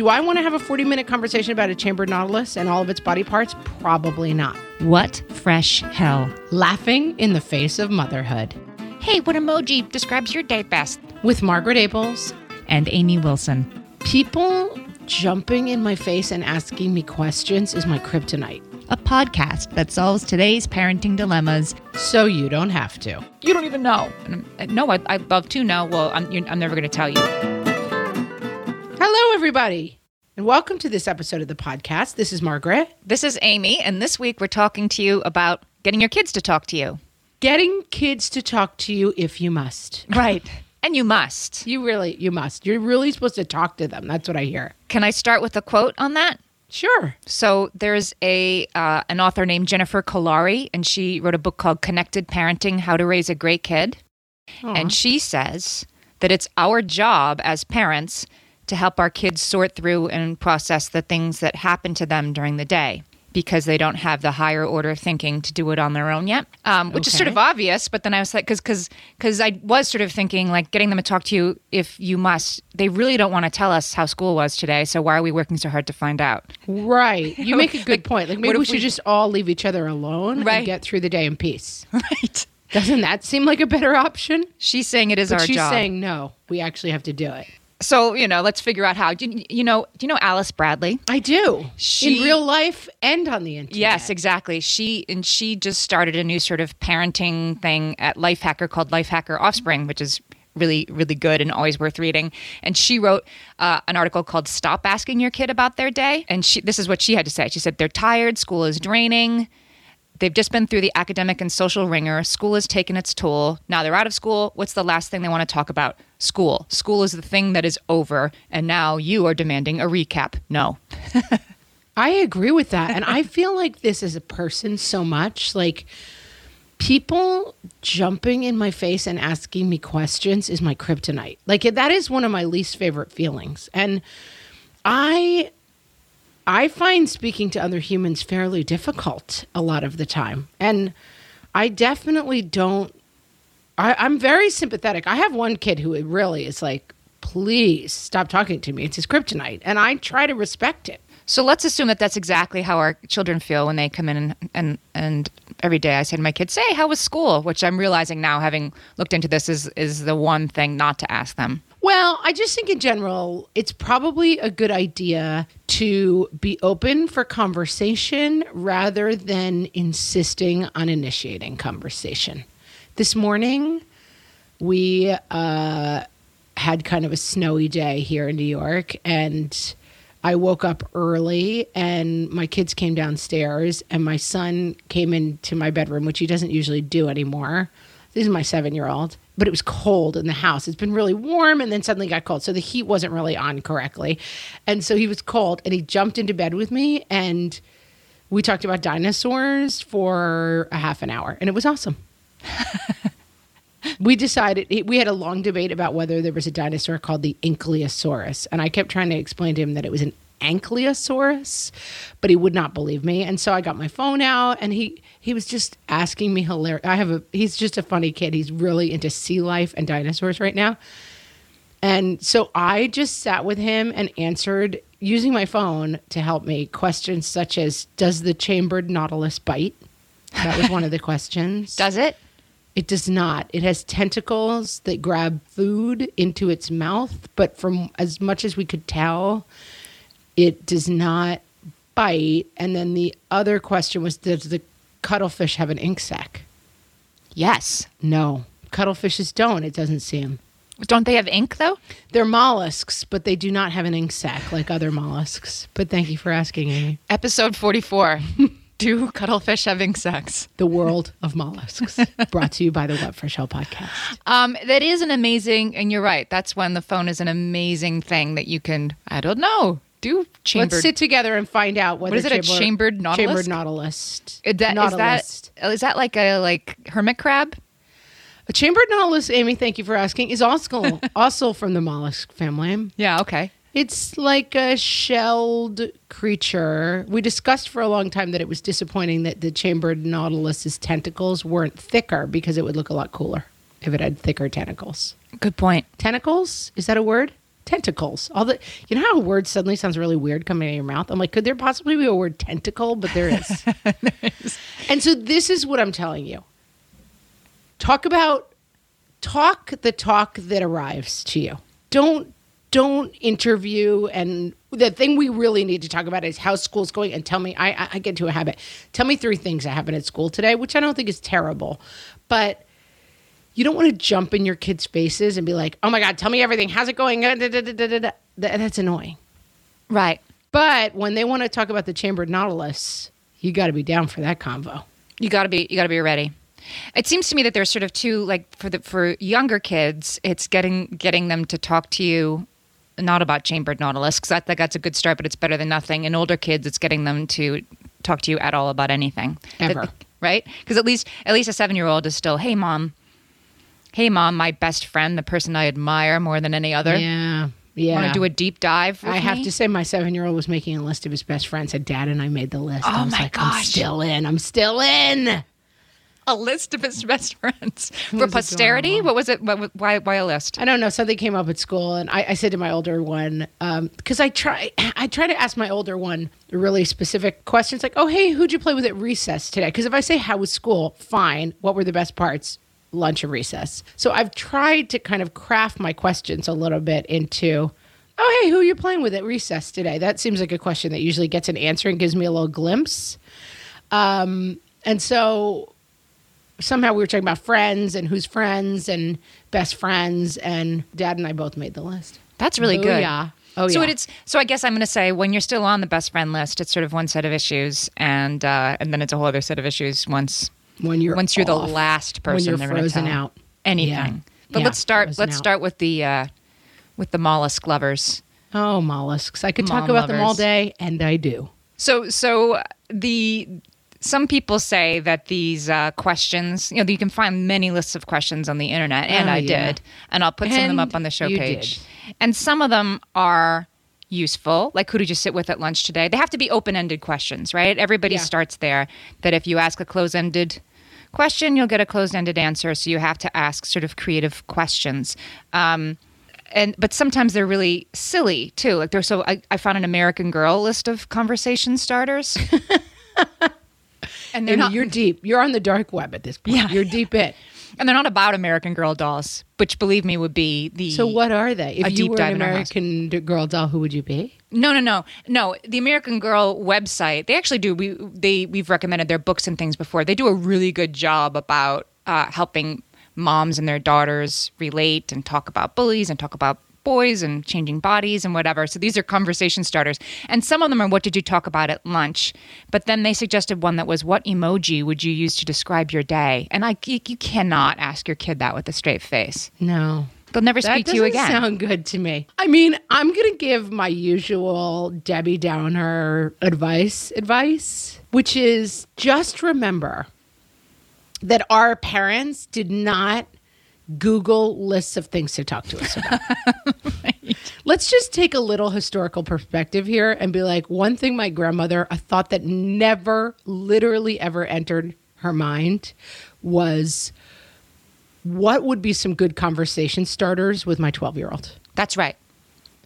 Do I want to have a 40 minute conversation about a chambered nautilus and all of its body parts? Probably not. What fresh hell? Laughing in the face of motherhood. Hey, what emoji describes your day best? With Margaret Ables. And Amy Wilson. People jumping in my face and asking me questions is my kryptonite. A podcast that solves today's parenting dilemmas. So you don't have to. You don't even know. Uh, no, I, I'd love to know. Well, I'm, I'm never going to tell you. Hello, everybody, and welcome to this episode of the podcast. This is Margaret. This is Amy, and this week we're talking to you about getting your kids to talk to you. Getting kids to talk to you if you must. Right. And you must. You really, you must. You're really supposed to talk to them. That's what I hear. Can I start with a quote on that? Sure. So there's a uh, an author named Jennifer Kolari, and she wrote a book called Connected Parenting: How to Raise a Great Kid. Aw. And she says that it's our job as parents to help our kids sort through and process the things that happen to them during the day because they don't have the higher order thinking to do it on their own yet, um, which is sort of obvious. But then I was like, because because because I was sort of thinking like getting them to talk to you if you must. They really don't want to tell us how school was today, so why are we working so hard to find out? Right. You make a good Like, point. Like maybe we should we- just all leave each other alone Right. and get through the day in peace. Right. Doesn't that seem like a better option? She's saying it is But our she's job. She's saying no. We actually have to do it. So you know, let's figure out how. Do you, you know? Do you know Alice Bradley? I do. She- in real life and on the internet. Yes, exactly. She and she just started a new sort of parenting thing at Lifehacker called Lifehacker Offspring, which is really really good and always worth reading. And she wrote uh, an article called "Stop Asking Your Kid About Their Day." And she this is what she had to say. She said they're tired, school is draining. They've just been through the academic and social wringer. School has taken its toll. Now they're out of school. What's the last thing they want to talk about? School. School is the thing that is over. And now you are demanding a recap. No. I agree with that. And I feel like this is a person so much. Like people jumping in my face and asking me questions is my kryptonite. Like that is one of my least favorite feelings. And I I find speaking to other humans fairly difficult a lot of the time. And I definitely don't I, I'm very sympathetic. I have one kid who really is like, please stop talking to me. It's his kryptonite. And I try to respect it. So let's assume that that's exactly how our children feel when they come in and and, and every day I say to my kids, "Say, how was school?" Which I'm realizing now, having looked into this, is is the one thing not to ask them. Well, I just think in general, it's probably a good idea to be open for conversation rather than insisting on initiating conversation. This morning, we uh, had kind of a snowy day here in New York, and I woke up early, and my kids came downstairs, and my son came into my bedroom, which he doesn't usually do anymore. This is my seven year old, but it was cold in the house. It's been really warm and then suddenly got cold. So the heat wasn't really on correctly. And so he was cold and he jumped into bed with me and We talked about dinosaurs for a half an hour, and it was awesome. we decided we had a long debate about whether there was a dinosaur called the Ankylosaurus, and I kept trying to explain to him that it was an Ankylosaurus, but he would not believe me. And so I got my phone out, and he he was just asking me hilarious. I have a he's just a funny kid. He's really into sea life and dinosaurs right now. And so I just sat with him and answered using my phone to help me questions such as Does the chambered nautilus bite? That was one of the questions. Does it? It does not. It has tentacles that grab food into its mouth, but from as much as we could tell, it does not bite. And then the other question was Does the cuttlefish have an ink sac? Yes. No. Cuttlefishes don't, it doesn't seem. Don't they have ink though? They're mollusks, but they do not have an ink sac like other mollusks. But thank you for asking, Amy. Episode 44. Do cuttlefish have ink sacs? The world of mollusks, brought to you by the What for Show podcast. Um, that is an amazing, and you're right. That's when the phone is an amazing thing that you can, I don't know, do chambered. Let's sit together and find out What is it, a chambered nautilus? Chambered nautilus. Is that, is nautilus. that is that like a like hermit crab? A chambered nautilus, Amy, thank you for asking, is also also from the mollusk family. Yeah, okay. It's like a shelled creature. We discussed for a long time that it was disappointing that the chambered nautilus's tentacles weren't thicker because it would look a lot cooler if it had thicker tentacles. Good point. Tentacles? Is that a word? Tentacles. All the you know how a word suddenly sounds really weird coming out of your mouth? I'm like, could there possibly be a word tentacle? But there is. And so this is what I'm telling you. Talk about talk the talk that arrives to you. Don't don't interview and the thing we really need to talk about is how school's going and tell me I, I- I get into a habit tell me three things that happened at school today which i don't think is terrible but you don't want to jump in your kids faces and be like oh my god tell me everything how's it going Uh, da, da, da, da, da, da." That's annoying Right. but when they want to talk about the chambered nautilus you got to be down for that convo You got to be you got to be ready. It seems to me that there's sort of two like for the for younger kids, it's getting getting them to talk to you not about chambered nautilus because I think that's a good start, but it's better than nothing. And older kids, it's getting them to talk to you at all about anything Ever. That- right? Because at least at least a seven year old is still, hey mom, hey mom, my best friend, the person I admire more than any other. yeah yeah Want to do a deep dive? I have me? to say, my seven year old was making a list of his best friends. Said, Dad and I made the list. Oh I was my like, I'm gosh. still in. I'm still in. a list of his best friends for posterity. adorable. What was it? What, why why a list? I don't know. Something came up at school, and I, I said to my older one, um, because I try, I try to ask my older one really specific questions, like, "Oh, hey, who'd you play with at recess today?" Because if I say how was school, fine. What were the best parts? Lunch and recess. So I've tried to kind of craft my questions a little bit into. Oh, hey, who are you playing with at recess today? That seems like a question that usually gets an answer and gives me a little glimpse. Um, and so somehow we were talking about friends and who's friends and best friends, and Dad and I both made the list. That's really good. Booyah. Oh yeah. so yeah. it's so I guess I'm going to say when you're still on the best friend list, it's sort of one set of issues, and uh, and then it's a whole other set of issues once when you're once you're off, the last when person you're they're frozen tell out. anything. Yeah. But Yeah, let's start. Let's out. start with the uh, with the mollusk lovers. Oh, mollusks! I could talk Mom about them all day, and I do. So so the some people say that these uh, questions, you know, you can find many lists of questions on the internet, and Oh, I yeah. did, and I'll put some of them up on the show page. And some of them are useful, like who did you sit with at lunch today? They have to be open-ended questions, right? Everybody Yeah. starts there. That if you ask a closed-ended question, you'll get a closed-ended answer. So you have to ask sort of creative questions. Um, and but sometimes they're really silly too. Like there's so I, I found an American Girl list of conversation starters. and they're And not you're deep. You're on the dark web at this point. Yeah. You're deep in. And they're not about American Girl dolls, which believe me would be the So what are they? If you were an in our house. American Girl doll, who would you be? No, no, no, no. The American Girl website, they actually do. We they we've recommended their books and things before. They do a really good job about uh, helping moms and their daughters relate and talk about bullies and talk about boys and changing bodies and whatever. So these are conversation starters, and some of them are what did you talk about at lunch? But then they suggested one that was what emoji would you use to describe your day? And I you, you cannot ask your kid that with a straight face. No. They'll never speak to you again. sound good to me. I mean, I'm going to give my usual Debbie Downer advice. Advice. which is just remember that our parents did not Google lists of things to talk to us about. Let's just take a little historical perspective here and be like, one thing my grandmother, a thought that never literally ever entered her mind was what would be some good conversation starters with my 12 year old? That's right.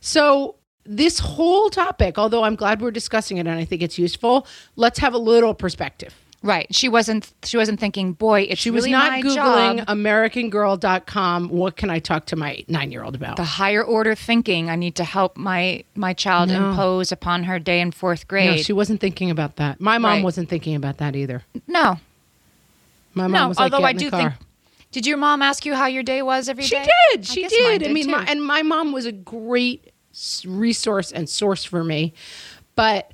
So, this whole topic, although I'm glad we're discussing it and I think it's useful, let's have a little perspective. Right. She wasn't she wasn't thinking, boy, it's She was really not my Googling job. AmericanGirl.com. What can I talk to my nine year old about? the higher order thinking. I need to help my my child impose upon her day in fourth grade. no, she wasn't thinking about that. My mom Right. wasn't thinking about that either. no, My mom no. was like, Although "Get I in the do car." think. Did your mom ask you how your day was every She day? did. She guess did. I mean, too. my, and my mom was a great s- resource and source for me, but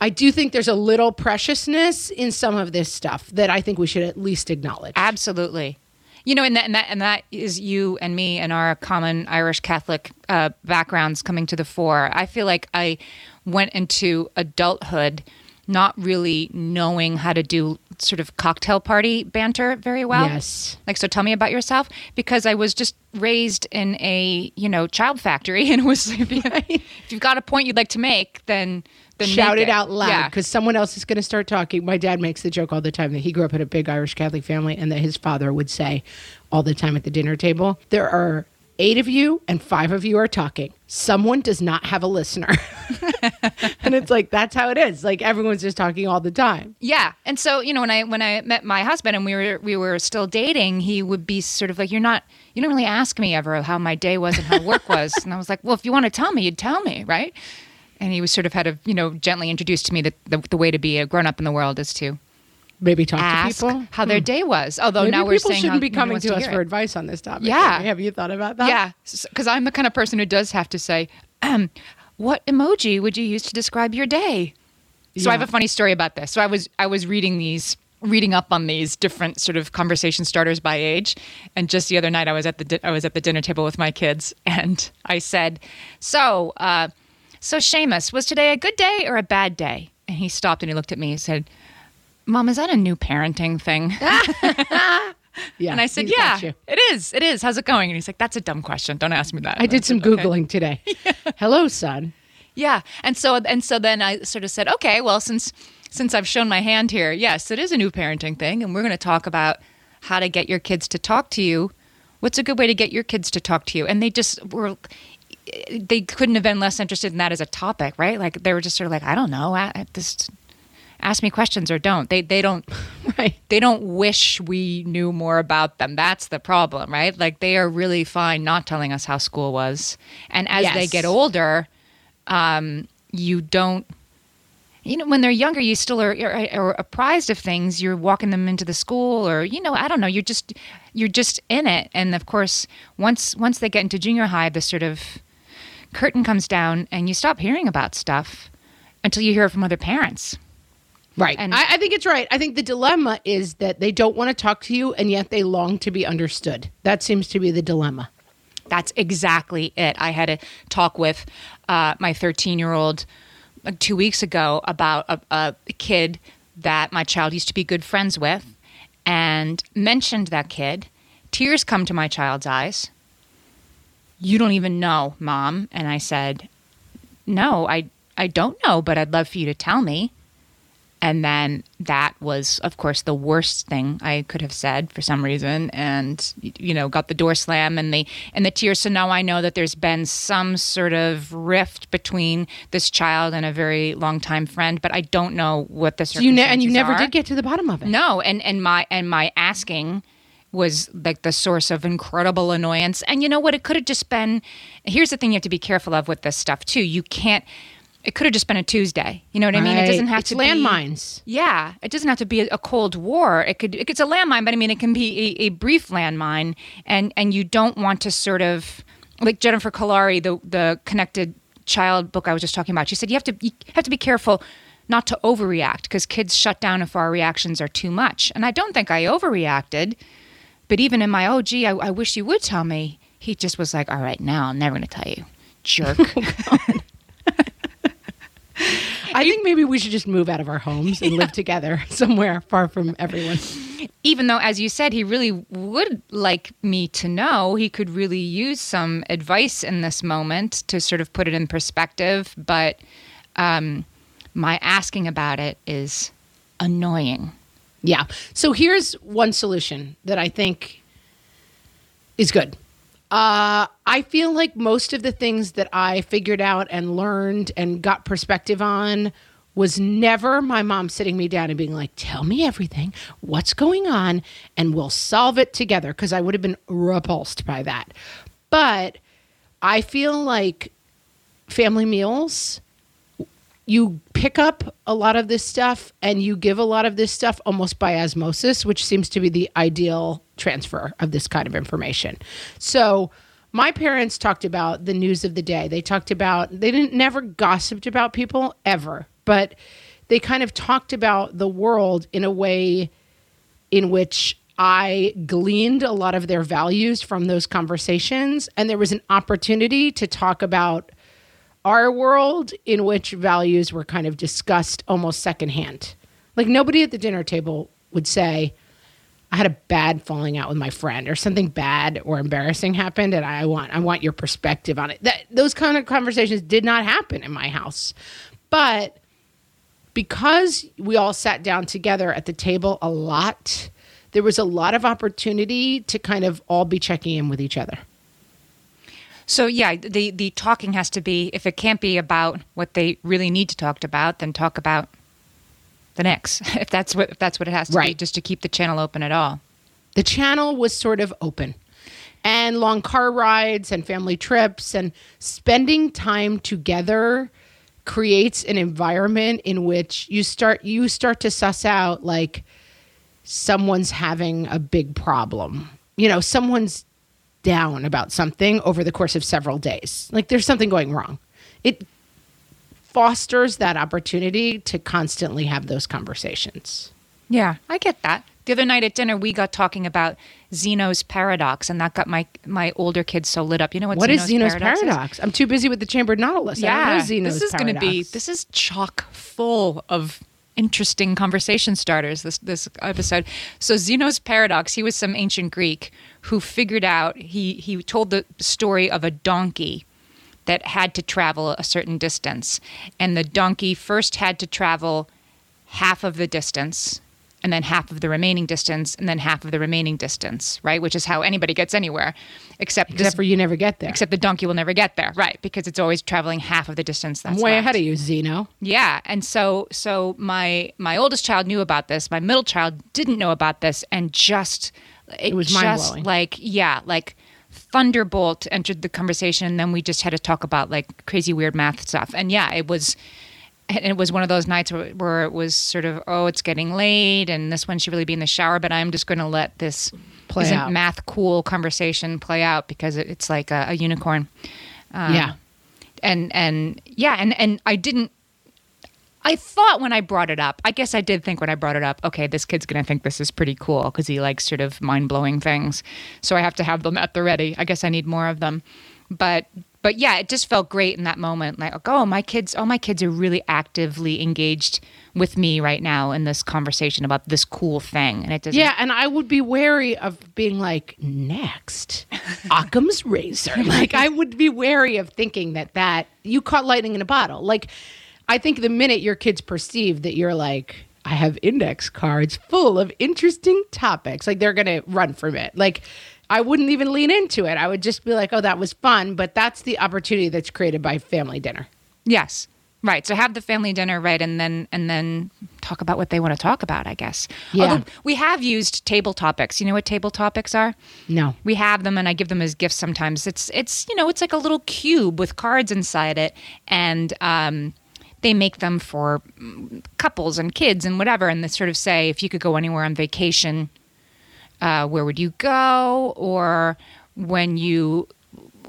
I do think there's a little preciousness in some of this stuff that I think we should at least acknowledge. Absolutely. You know, and that, and that and that is you and me and our common Irish Catholic uh, backgrounds coming to the fore. I feel like I went into adulthood not really knowing how to do sort of cocktail party banter very well. Yes. Like, so tell me about yourself because I was just raised in a you know child factory, and it was if you've got a point you'd like to make, then Shout it out loud Yeah. because someone else is going to start talking. My dad makes the joke all the time that he grew up in a big Irish Catholic family and that his father would say all the time at the dinner table, There are eight of you and five of you are talking. Someone does not have a listener. and it's like, that's how it is. Like everyone's just talking all the time. Yeah, and so you know when I when I met my husband and we were we were still dating, he would be sort of like, "You're not, you don't really ask me ever how my day was and how work was," and I was like, "Well, if you want to tell me, you'd tell me, right?" And he was sort of had to you know gently introduced to me that the, the way to be a grown up in the world is to Maybe talk ask to people. how their day was. Although Maybe now we're people saying shouldn't be coming to us for it. advice on this topic. Yeah. Have you thought about that? Yeah, because I'm the kind of person who does have to say, um, "What emoji would you use to describe your day?" So I have a funny story about this. So I was I was reading these reading up on these different sort of conversation starters by age and just the other night I was at the di- I was at the dinner table with my kids and I said so uh, so Seamus was today a good day or a bad day and he stopped and he looked at me and said mom is that a new parenting thing Yeah. and I said yeah it is it is how's it going and he's like that's a dumb question don't ask me that I did some said, "Okay." Googling today. Hello, son. Yeah, and so and so then I sort of said, okay, well since since I've shown my hand here, yes, it is a new parenting thing, and we're going to talk about how to get your kids to talk to you. What's a good way to get your kids to talk to you? And they just were. They couldn't have been less interested in that as a topic, right? Like they were just sort of like, I don't know, I, I just ask me questions or don't. They they don't Right. they don't wish we knew more about them. That's the problem, right? Like they are really fine not telling us how school was. And as they get older, um, you don't. You know, when they're younger, you still are, are, are apprised of things. You're walking them into the school, or you know, I don't know. You're just you're just in it. And of course, once once they get into junior high, the sort of curtain comes down, and you stop hearing about stuff until you hear it from other parents. Right. And- I, I think it's right. I think the dilemma is that they don't want to talk to you and yet they long to be understood. That seems to be the dilemma. That's exactly it. I had a talk with uh, my 13 year old two weeks ago about a, a kid that my child used to be good friends with and mentioned that kid. Tears come to my child's eyes. You don't even know, mom. And I said, No, I, I don't know, but I'd love for you to tell me. And then that was, of course, the worst thing I could have said for some reason, and you know, got the door slam and the and the tears. So now I know that there's been some sort of rift between this child and a very longtime friend, but I don't know what the So you ne- and you circumstances never are. did get to the bottom of it. No, and and my and my asking was like the source of incredible annoyance. And you know what? It could have just been. Here's the thing: you have to be careful of with this stuff too. You can't. It could have just been a Tuesday. You know what I mean? It doesn't Right. have It's to landmines. Be, yeah, it doesn't have to be a, a Cold War. It could. It's a landmine, but I mean, it can be a, a brief landmine, and and you don't want to sort of like Jennifer Kolari, the the connected child book I was just talking about. She said you have to you have to be careful not to overreact because kids shut down if our reactions are too much. And I don't think I overreacted, but even in my oh gee, I, I wish you would tell me. He just was like, all right, now I'm never going to tell you, jerk. I I think maybe we should just move out of our homes and live together somewhere far from everyone. even though, as you said, he really would like me to know, he could really use some advice in this moment to sort of put it in perspective. But um, my asking about it is annoying. Yeah. So here's one solution that I think is good. Uh, I feel like most of the things that I figured out and learned and got perspective on was never my mom sitting me down and being like, Tell me everything, what's going on, and we'll solve it together. Because I would have been repulsed by that. But I feel like family meals, you pick up a lot of this stuff and you give a lot of this stuff almost by osmosis, which seems to be the ideal transfer of this kind of information. So, my parents talked about the news of the day. They talked about they didn't never gossiped about people ever, but they kind of talked about the world in a way in which I gleaned a lot of their values from those conversations and there was an opportunity to talk about our world in which values were kind of discussed almost secondhand. Like nobody at the dinner table would say, I had a bad falling out with my friend or something bad or embarrassing happened and I want I want your perspective on it. That those kind of conversations did not happen in my house. But because we all sat down together at the table a lot, there was a lot of opportunity to kind of all be checking in with each other. So yeah, the the talking has to be if it can't be about what they really need to talk about, then talk about the next. If that's what if that's what it has to be, just to keep the channel open at all. the channel was sort of open and long car rides and family trips and spending time together creates an environment in which you start you start to suss out like someone's having a big problem you know someone's down about something over the course of several days like there's something going wrong it fosters that opportunity to constantly have those conversations Yeah, I get that. The other night at dinner, we got talking about Zeno's paradox, and that got my my older kids so lit up. You know what? What is Zeno's paradox? paradox? I'm too busy with the chambered nautilus. I don't know Yeah, Zeno's this is going to be this is chock full of interesting conversation starters. This this episode. So Zeno's paradox. He was some ancient Greek who figured out. He he told the story of a donkey that had to travel a certain distance, and the donkey first had to travel half of the distance. And then half of the remaining distance, and then half of the remaining distance, right? Which is how anybody gets anywhere, except this Except for you never get there. Except the donkey will never get there, right? Because it's always traveling half of the distance. That's I'm way left. ahead of you, Zeno. Yeah, and so so my my oldest child knew about this. My middle child didn't know about this, and just it, was just. Like yeah, like thunderbolt entered the conversation, and then we just had to talk about like crazy weird math stuff. And yeah, it was. And it was one of those nights where, where it was sort of, oh, it's getting late, and this one should really be in the shower, but I'm just going to let this Play isn't out. math cool conversation play out because it, it's like a, a unicorn um, yeah. and and yeah and and i didn't i thought when i brought it up i guess i did think when i brought it up okay this kid's gonna think this is pretty cool because he likes sort of mind-blowing things so i have to have them at the ready i guess i need more of them but but yeah it just felt great in that moment like oh my kids oh my kids are really actively engaged with me right now in this conversation about this cool thing and it doesn't Yeah, and I would be wary of being like, next, Occam's razor. Like, I would be wary of thinking that that you caught lightning in a bottle. Like, I think the minute your kids perceive that you're like, I have index cards full of interesting topics, like they're gonna run from it. Like, I wouldn't even lean into it. I would just be like, oh, that was fun. But that's the opportunity that's created by family dinner. Yes. Right. So have the family dinner, right, and then and then talk about what they want to talk about, I guess. Yeah. Although we have used table topics. You know what table topics are? No. We have them and I give them as gifts sometimes. It's it's you know, it's like a little cube with cards inside it and um they make them for mm, couples and kids and whatever and they sort of say if you could go anywhere on vacation uh, where would you go? Or when you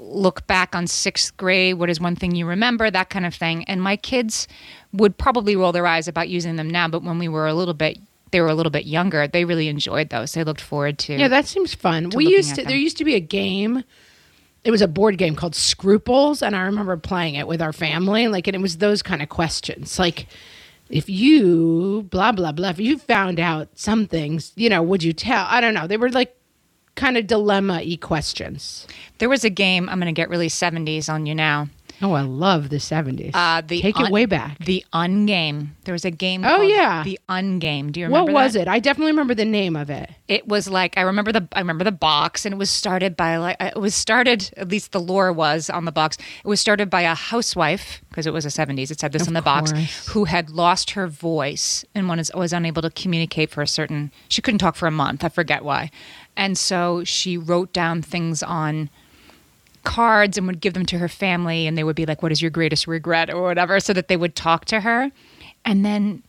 look back on sixth grade what is one thing you remember? That kind of thing. And my kids would probably roll their eyes about using them now but when we were a little bit they were a little bit younger they really enjoyed those. They looked forward to Yeah, that seems fun. we used to there used to be a game. It was a board game called Scruples, and I remember playing it with our family. Like, and it was those kind of questions, like if you blah blah blah, if you found out some things, you know, would you tell? I don't know. They were like kind of dilemma y questions. There was a game. I'm going to get really 70s on you now. Oh, I love the seventies. Uh, the Take it un- way back. The Ungame. There was a game. Oh, called yeah. The Ungame. Do you remember What was that? it? I definitely remember the name of it. It was like I remember the I remember the box, and it was started by like it was started at least the lore was on the box. It was started by a housewife because it was the seventies. It said this on the box, who had lost her voice and was was unable to communicate for a certain. She couldn't talk for a month. I forget why, and so she wrote down things on cards and would give them to her family and they would be like what is your greatest regret? or whatever so that they would talk to her. And then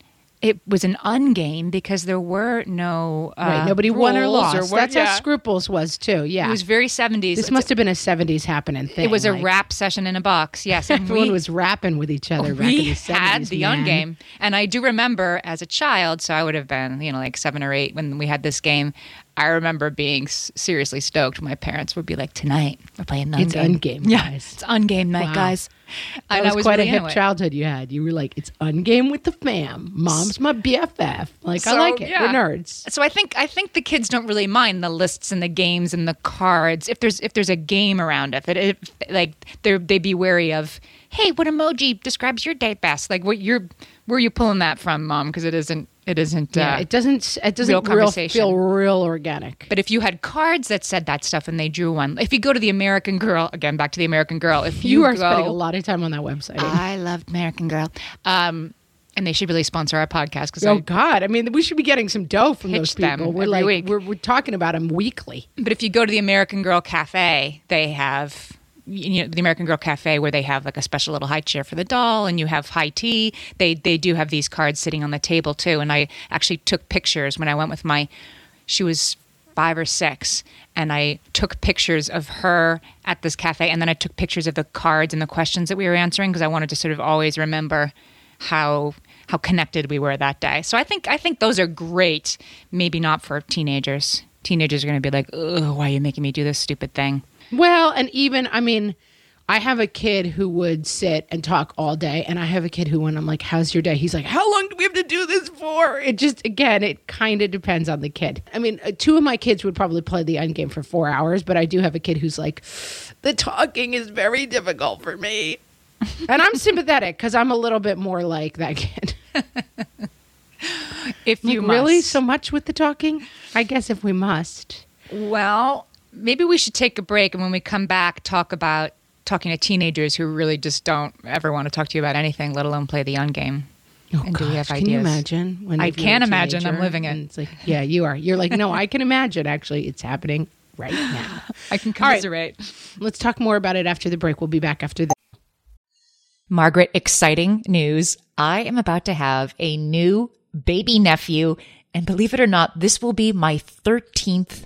it was an ungame because there were no uh, Right. Nobody won or lost. what- That's yeah. how Scruples was too. Yeah. it was very 70s this must have been a seventies happening thing. it was a rap session in a box yes and Everyone we, was rapping with each other back in we the 70s. had the man. ungame and i do remember as a child so i would have been you know like seven or eight when we had this game i remember being seriously stoked my parents would be like tonight we're playing the It's ungame ungame, yeah guys. it's ungame night Wow. guys And I was, quite a hip childhood you had. You were like, it's ungame with the fam. Mom's my BFF. Like, I like it. yeah. We're nerds. So I think I think the kids don't really mind the lists and the games and the cards if there's if there's a game around it. If, like they they'd be wary of. Hey, what emoji describes your day best? Like what you're where are you pulling that from, mom? Because it isn't it isn't. Yeah, uh, it doesn't. It doesn't real real feel real organic. but if you had cards that said that stuff and they drew one, if you go to the American Girl again, back to the American Girl, if you, You, are go, spending a lot of time on that website. I loved American Girl, um, and they should really sponsor our podcast because oh God! I mean, we should be getting some dough from those people. We're like, week. we're, we're talking about them weekly. But if you go to the American Girl Cafe, they have you know the American Girl Cafe where they have like a special little high chair for the doll and you have high tea. They they do have these cards sitting on the table too. And I actually took pictures when I went with my she was five or six and I took pictures of her at this cafe and then I took pictures of the cards and the questions that we were answering because I wanted to sort of always remember how how connected we were that day. So I think I think those are great. Maybe not for teenagers. Teenagers are going to be like, "Ugh, why are you making me do this stupid thing?" Well, and even I mean, I have a kid who would sit and talk all day, and I have a kid who, when I'm like, "How's your day?" He's like, "How long do we have to do this for?" It just again, it kind of depends on the kid. I mean, uh, two of my kids would probably play the Ungame for four hours, but I do have a kid who's like, "The talking is very difficult for me," and I'm sympathetic because I'm a little bit more like that kid. If you Like, really so much with the talking? I guess if we must. well, maybe we should take a break and when we come back, talk about talking to teenagers who really just don't ever want to talk to you about anything, let alone play the Ungame. Oh, and do we have ideas? Can you imagine? I can imagine. I'm living it. It's like, yeah, you are. You're like, no, I can imagine. Actually, it's happening right now. I can All right. commiserate. Let's talk more about it after the break. We'll be back after this. Margaret, exciting news. I am about to have a new baby nephew. And believe it or not, this will be my 13th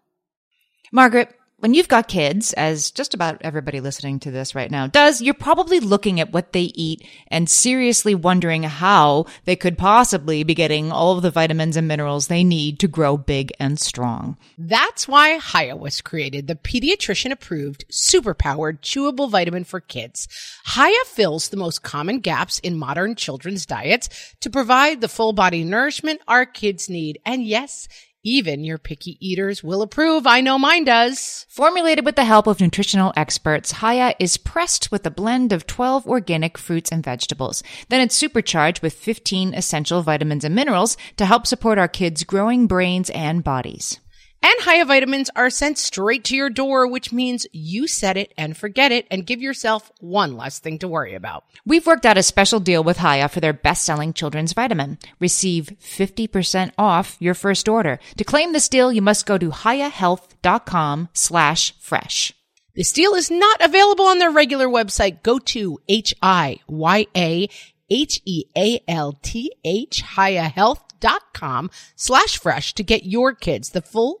Margaret, when you've got kids, as just about everybody listening to this right now does, you're probably looking at what they eat and seriously wondering how they could possibly be getting all of the vitamins and minerals they need to grow big and strong. That's why Hiya was created, the pediatrician approved, superpowered, chewable vitamin for kids. Hiya fills the most common gaps in modern children's diets to provide the full body nourishment our kids need. And yes, even your picky eaters will approve. I know mine does. Formulated with the help of nutritional experts, Hiya is pressed with a blend of 12 organic fruits and vegetables. Then it's supercharged with 15 essential vitamins and minerals to help support our kids' growing brains and bodies. And Hiya vitamins are sent straight to your door, which means you set it and forget it and give yourself one less thing to worry about. We've worked out a special deal with Hiya for their best-selling children's vitamin. Receive 50% off your first order. To claim this deal, you must go to hiyahealth.com slash fresh. This deal is not available on their regular website. Go to H-I-Y-A H-E-A-L-T-H hiyahealth.com slash fresh to get your kids the full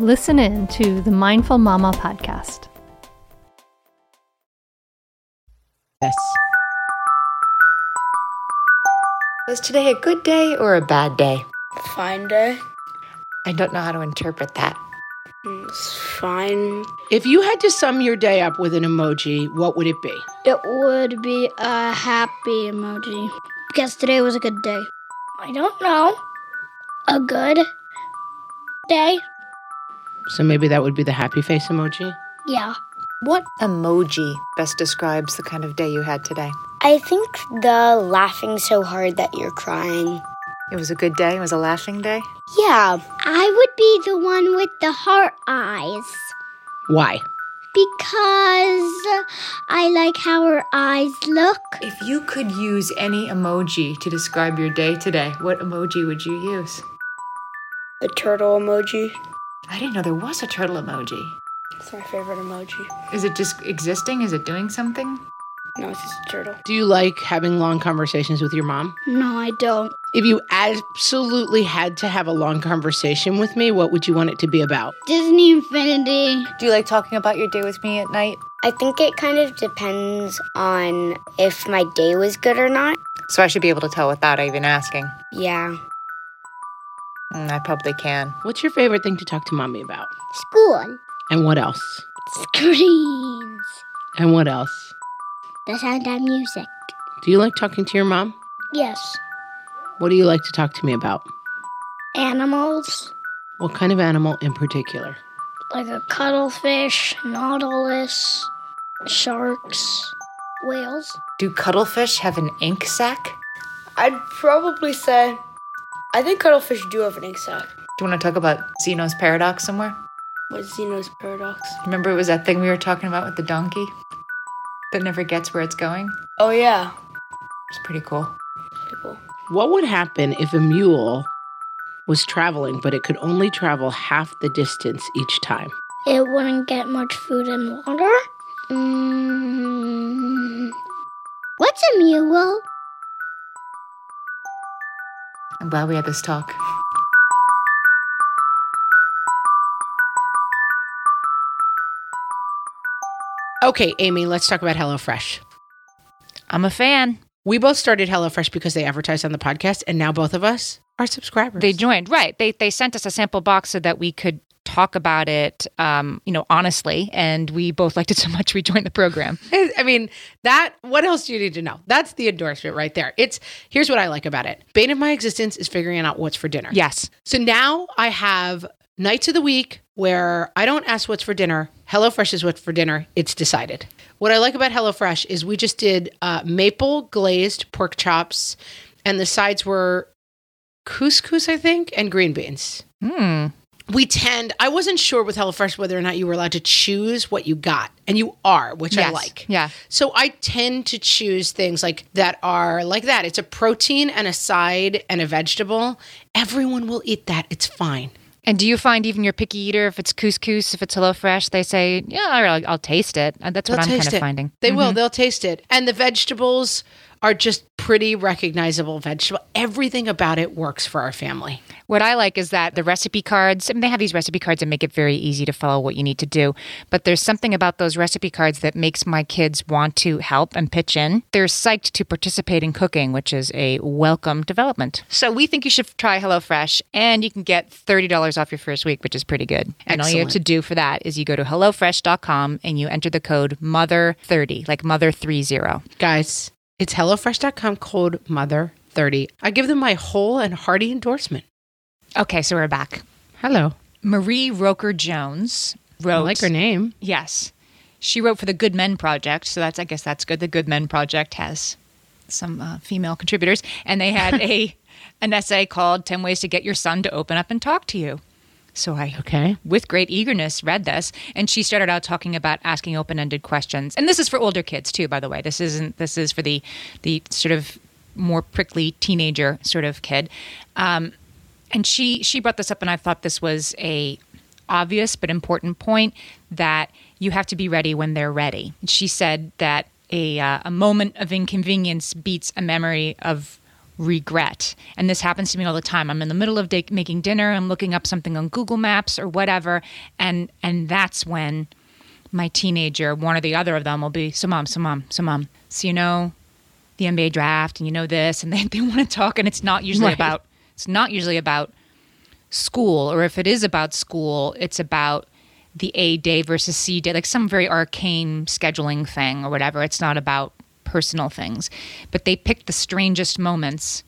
Listen in to the Mindful Mama podcast. Yes. Was today a good day or a bad day? Fine day. I don't know how to interpret that. Mm, it's fine. If you had to sum your day up with an emoji, what would it be? It would be a happy emoji. Because today was a good day. I don't know. A good day? So maybe that would be the happy face emoji? Yeah. What emoji best describes the kind of day you had today? I think the laughing so hard that you're crying. It was a good day. It was a laughing day. Yeah, I would be the one with the heart eyes Why? because I like how her eyes look. If you could use any emoji to describe your day today, what emoji would you use? The turtle emoji. I didn't know there was a turtle emoji. It's my favorite emoji. Is it just existing? Is it doing something? No, it's just a turtle. Do you like having long conversations with your mom? No, I don't. If you absolutely had to have a long conversation with me, what would you want it to be about? Disney Infinity. Do you like talking about your day with me at night? I think it kind of depends on if my day was good or not. So I should be able to tell without even asking. Yeah. Mm, I probably can. What's your favorite thing to talk to mommy about? School. And what else? Screens. And what else? The sound of music. Do you like talking to your mom? Yes. What do you like to talk to me about? Animals. What kind of animal in particular? Like a cuttlefish, nautilus, sharks, whales. Do cuttlefish have an ink sac? I'd probably say. I think cuttlefish do have an ink sac. Do you want to talk about Zeno's paradox somewhere? What's Zeno's paradox? Remember it was that thing we were talking about with the donkey that never gets where it's going? Oh, yeah. It's pretty cool. People. What would happen if a mule was traveling, but it could only travel half the distance each time? It wouldn't get much food and water. Mm. What's a mule? I'm glad we had this talk. Okay, Amy, let's talk about HelloFresh. I'm a fan. We both started HelloFresh because they advertised on the podcast, and now both of us are subscribers. They joined, right? They they sent us a sample box so that we could talk about it, um, you know, honestly, and we both liked it so much we joined the program. I mean, that, what else do you need to know? That's the endorsement right there. It's, here's what I like about it. Bane of my existence is figuring out what's for dinner. Yes, So now I have nights of the week where I don't ask what's for dinner. HelloFresh is what's for dinner. It's decided. What I like about HelloFresh is we just did uh, maple glazed pork chops, and the sides were couscous, I think, and green beans. Hmm. We tend i wasn't sure with hellofresh whether or not you were allowed to choose what you got and you are which i like Yeah. so i tend to choose things like that are like that it's a protein and a side and a vegetable everyone will eat that it's fine And do you find even your picky eater, if it's couscous, if it's HelloFresh, they say, yeah, I'll, I'll taste it. That's what They'll I'm kind of it. finding. They Mm-hmm. will. They'll taste it. And the vegetables are just pretty recognizable vegetable. Everything about it works for our family. What I like is that the recipe cards, I mean, they have these recipe cards that make it very easy to follow what you need to do. But there's something about those recipe cards that makes my kids want to help and pitch in. They're psyched to participate in cooking, which is a welcome development. So we think you should try HelloFresh, and you can get $30 off your first week, which is pretty good. And all you have to do for that is you go to HelloFresh.com and you enter the code MOTHER30, like Mother30. Guys, it's HelloFresh.com code MOTHER30. I give them my whole and hearty endorsement. Okay, so we're back. Hello. Marie Roker Jones wrote. I like her name. Yes. She wrote for the Good Men Project, so that's I guess that's good. The Good Men Project has some uh, female contributors, and they had a an essay called 10 Ways to Get Your Son to Open Up and Talk to You. So I, Okay. with great eagerness, read this, and she started out talking about asking open-ended questions. And this is for older kids too, by the way. This isn't. This is for the the sort of more prickly teenager sort of kid. Um, and she she brought this up, and I thought this was a obvious but important point that you have to be ready when they're ready. She said that a uh, a moment of inconvenience beats a memory of regret. And this happens to me all the time. I'm in the middle of da- making dinner, I'm looking up something on Google Maps or whatever, and and that's when my teenager, one or the other of them will be, so mom, so mom, so mom. So you know the NBA draft and you know this and they, they want to talk and it's not usually Right. about it's not usually about school or if it is about school, it's about the A day versus C day, like some very arcane scheduling thing or whatever. It's not about personal things. But they pick the strangest moments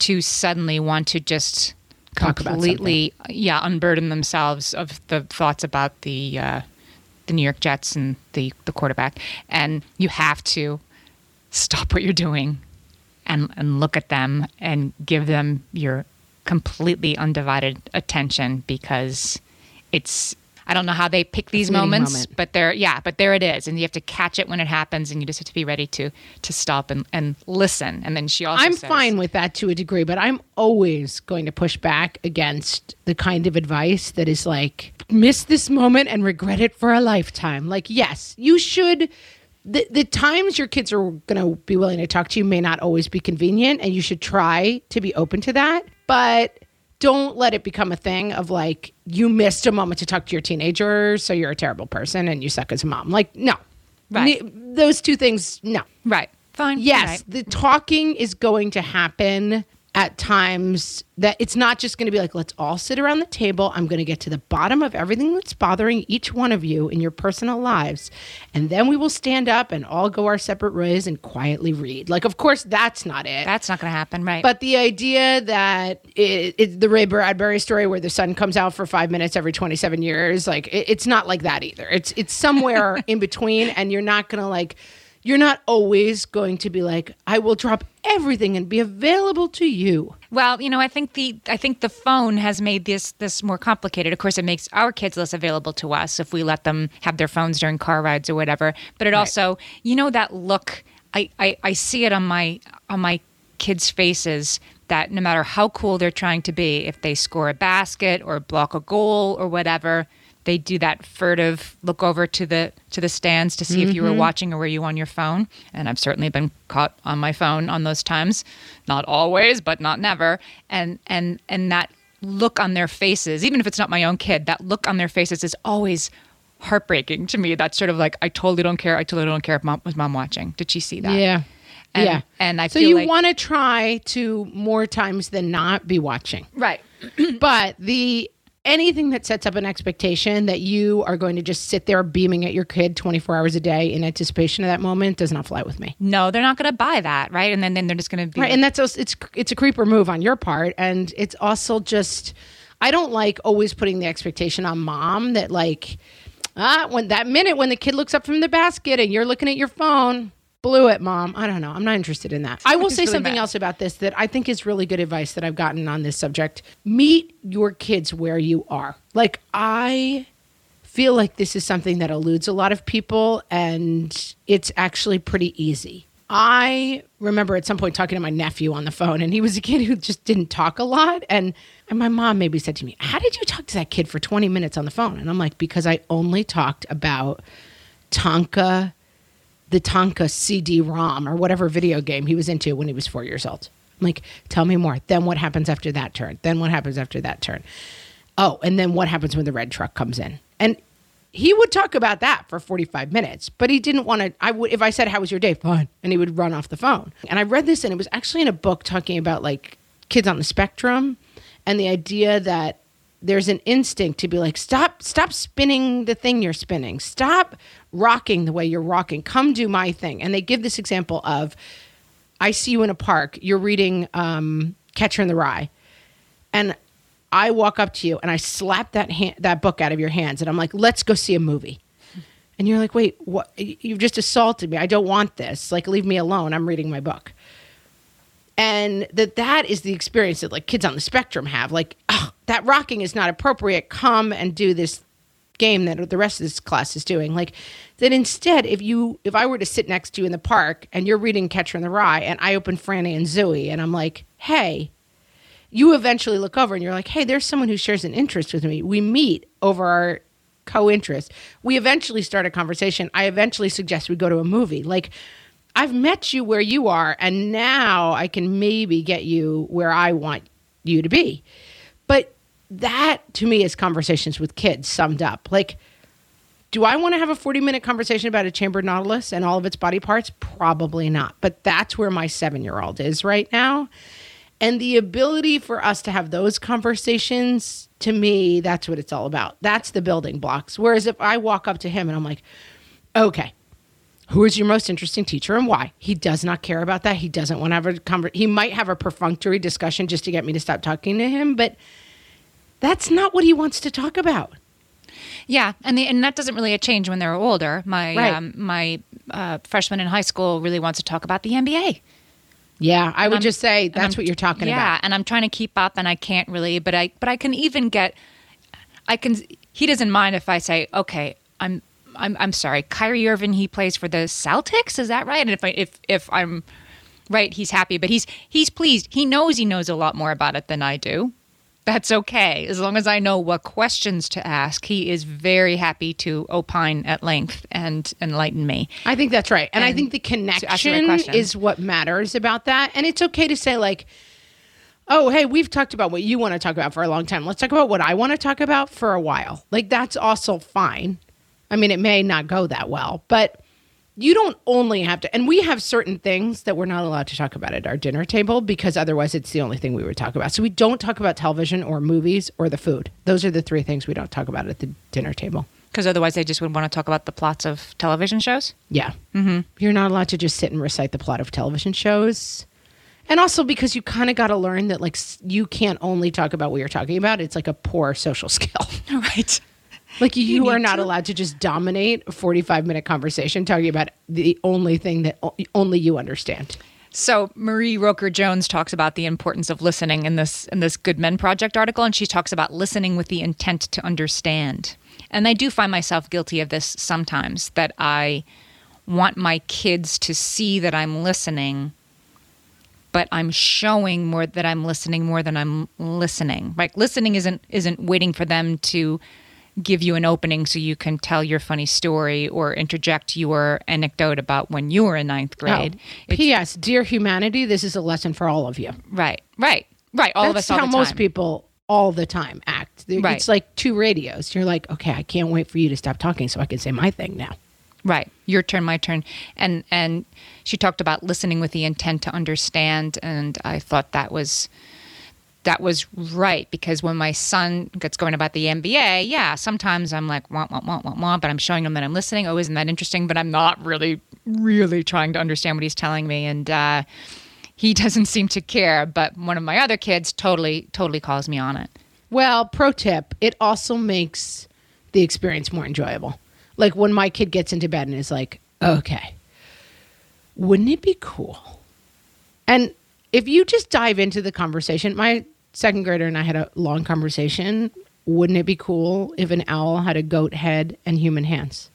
to suddenly want to just completely yeah, unburden themselves of the thoughts about the uh, the New York Jets and the, the quarterback. And you have to stop what you're doing and, and look at them and give them your completely undivided attention because it's I don't know how they pick these moments, moment. but there yeah, but there it is. And you have to catch it when it happens and you just have to be ready to to stop and, and listen. And then she also I'm says- fine with that to a degree, but I'm always going to push back against the kind of advice that is like, miss this moment and regret it for a lifetime. Like, yes, you should. The, the times your kids are going to be willing to talk to you may not always be convenient, and you should try to be open to that. But don't let it become a thing of like, you missed a moment to talk to your teenager, so you're a terrible person and you suck as a mom. Like, no. Right. Those two things, no. Right. Fine. Yes, Right. the talking is going to happen at times that it's not just going to be like, let's all sit around the table. I'm going to get to the bottom of everything that's bothering each one of you in your personal lives. And then we will stand up and all go our separate ways and quietly read. Like, of course, that's not it. That's not gonna happen, right? But the idea that it, it, the Ray Bradbury story, where the sun comes out for five minutes every twenty-seven years, like it, it's not like that either. It's it's somewhere in between, and you're not gonna like, you're not always going to be like, I will drop everything and be available to you. Well, you know, I think the I think the phone has made this this more complicated. Of course, it makes our kids less available to us if we let them have their phones during car rides or whatever. But it also, you know, that look. I, I I see it on my on my kids' faces that no matter how cool they're trying to be, if they score a basket or block a goal or whatever, they do that furtive look over to the to the stands to see if you were mm-hmm. watching or were you on your phone. And I've certainly been caught on my phone on those times. Not always, but not never. And and and that look on their faces, even if it's not my own kid, that look on their faces is always heartbreaking to me. That's sort of like I totally don't care. I totally don't care if mom was mom watching. Did she see that? Yeah. And, yeah. And I so you like want to try to more times than not be watching. right. but the anything that sets up an expectation that you are going to just sit there beaming at your kid 24 hours a day in anticipation of that moment does not fly with me. No, they're not going to buy that, right? And then, then they're just going to be Right, and that's also, it's it's a creeper move on your part, and it's also just I don't like always putting the expectation on mom that like ah when that minute when the kid looks up from the basket and you're looking at your phone, blew it, mom. I don't know. I'm not interested in that. I will say really something mad. else about this that I think is really good advice that I've gotten on this subject. Meet your kids where you are. Like, I feel like this is something that eludes a lot of people, and it's actually pretty easy. I remember at some point talking to my nephew on the phone, and he was a kid who just didn't talk a lot. And, and my mom maybe said to me, How did you talk to that kid for 20 minutes on the phone? And I'm like, Because I only talked about Tonka, the Tonka CD ROM or whatever video game he was into when he was four years old. I'm like, Tell me more. Then what happens after that turn? Then what happens after that turn? Oh, and then what happens when the red truck comes in? And he would talk about that for 45 minutes, but he didn't want to. I would, if I said, How was your day? Fine. And he would run off the phone. And I read this, and it was actually in a book talking about like kids on the spectrum and the idea that there's an instinct to be like, Stop, stop spinning the thing you're spinning. Stop rocking the way you're rocking. Come do my thing. And they give this example of, I see you in a park, you're reading um, Catcher in the Rye. And I walk up to you and I slap that hand, that book out of your hands, and I'm like, "Let's go see a movie." And you're like, "Wait, what? You've just assaulted me. I don't want this. Like, leave me alone. I'm reading my book." And that that is the experience that like kids on the spectrum have. Like, oh, that rocking is not appropriate. Come and do this game that the rest of this class is doing. Like that instead, if you if I were to sit next to you in the park and you're reading Catcher in the Rye, and I open Franny and Zooey, and I'm like, "Hey." you eventually look over and you're like, hey, there's someone who shares an interest with me. We meet over our co interest. We eventually start a conversation. I eventually suggest we go to a movie. Like, I've met you where you are, and now I can maybe get you where I want you to be. But that to me is conversations with kids summed up. Like, do I want to have a 40 minute conversation about a chambered nautilus and all of its body parts? Probably not. But that's where my seven year old is right now. And the ability for us to have those conversations, to me, that's what it's all about. That's the building blocks. Whereas if I walk up to him and I'm like, okay, who is your most interesting teacher and why? He does not care about that. He doesn't want to have a conver- He might have a perfunctory discussion just to get me to stop talking to him, but that's not what he wants to talk about. Yeah, and the, and that doesn't really change when they're older. My Right. um, my uh, freshman in high school really wants to talk about the NBA. Yeah, I would I'm- just say that's what you're talking yeah, about. Yeah, and I'm trying to keep up, and I can't really, but I but I can even get, I can. He doesn't mind if I say, okay, I'm I'm I'm sorry, Kyrie Irving. He plays for the Celtics. Is that right? And if I if if I'm right, he's happy, but he's he's pleased. He knows he knows a lot more about it than I do. That's okay. As long as I know what questions to ask, he is very happy to opine at length and enlighten me. I think that's right. And, I think the ask the right connection is what matters about that. And it's okay to say, like, oh, hey, we've talked about what you want to talk about for a long time. Let's talk about what I want to talk about for a while. Like, that's also fine. I mean, it may not go that well, but you don't only have to. And we have certain things that we're not allowed to talk about at our dinner table because otherwise it's the only thing we would talk about. So we don't talk about television or movies or the food. Those are the three things we don't talk about at the dinner table. Because otherwise, they just would want to talk about the plots of television shows. Yeah. Mm-hmm. You're not allowed to just sit and recite the plot of television shows. And also because you kind of got to learn that, like, you can't only talk about what you're talking about. It's like a poor social skill. Right. Like, you, are not to. allowed to just dominate a 45 minute conversation talking about the only thing that only you understand. So Marie Roker Jones talks about the importance of listening in this in this Good Men Project article, and she talks about listening with the intent to understand. And I do find myself guilty of this sometimes that I want my kids to see that I'm listening, but I'm showing more that I'm listening more than I'm listening. Like listening isn't isn't waiting for them to give you an opening so you can tell your funny story or interject your anecdote about when you were in ninth oh, grade. Oh, P.S. Dear humanity, this is a lesson for all of you. Right, right, right. All of That's us all how the most people all the time act. Right. It's like two radios. You're like, okay, I can't wait for you to stop talking so I can say my thing now. Right, your turn, my turn, and and she talked about listening with the intent to understand, and I thought that was that was right because when my son gets going about the NBA, yeah, sometimes I'm like wah wah wah wah wah, but I'm showing him that I'm listening. Oh, isn't that interesting? But I'm not really really trying to understand what he's telling me, and uh, he doesn't seem to care. But one of my other kids totally totally calls me on it. Well, pro tip, it also makes the experience more enjoyable. Like when my kid gets into bed and is like, okay, wouldn't it be cool? And if you just dive into the conversation, my second grader and I had a long conversation. Wouldn't it be cool if an owl had a goat head and human hands?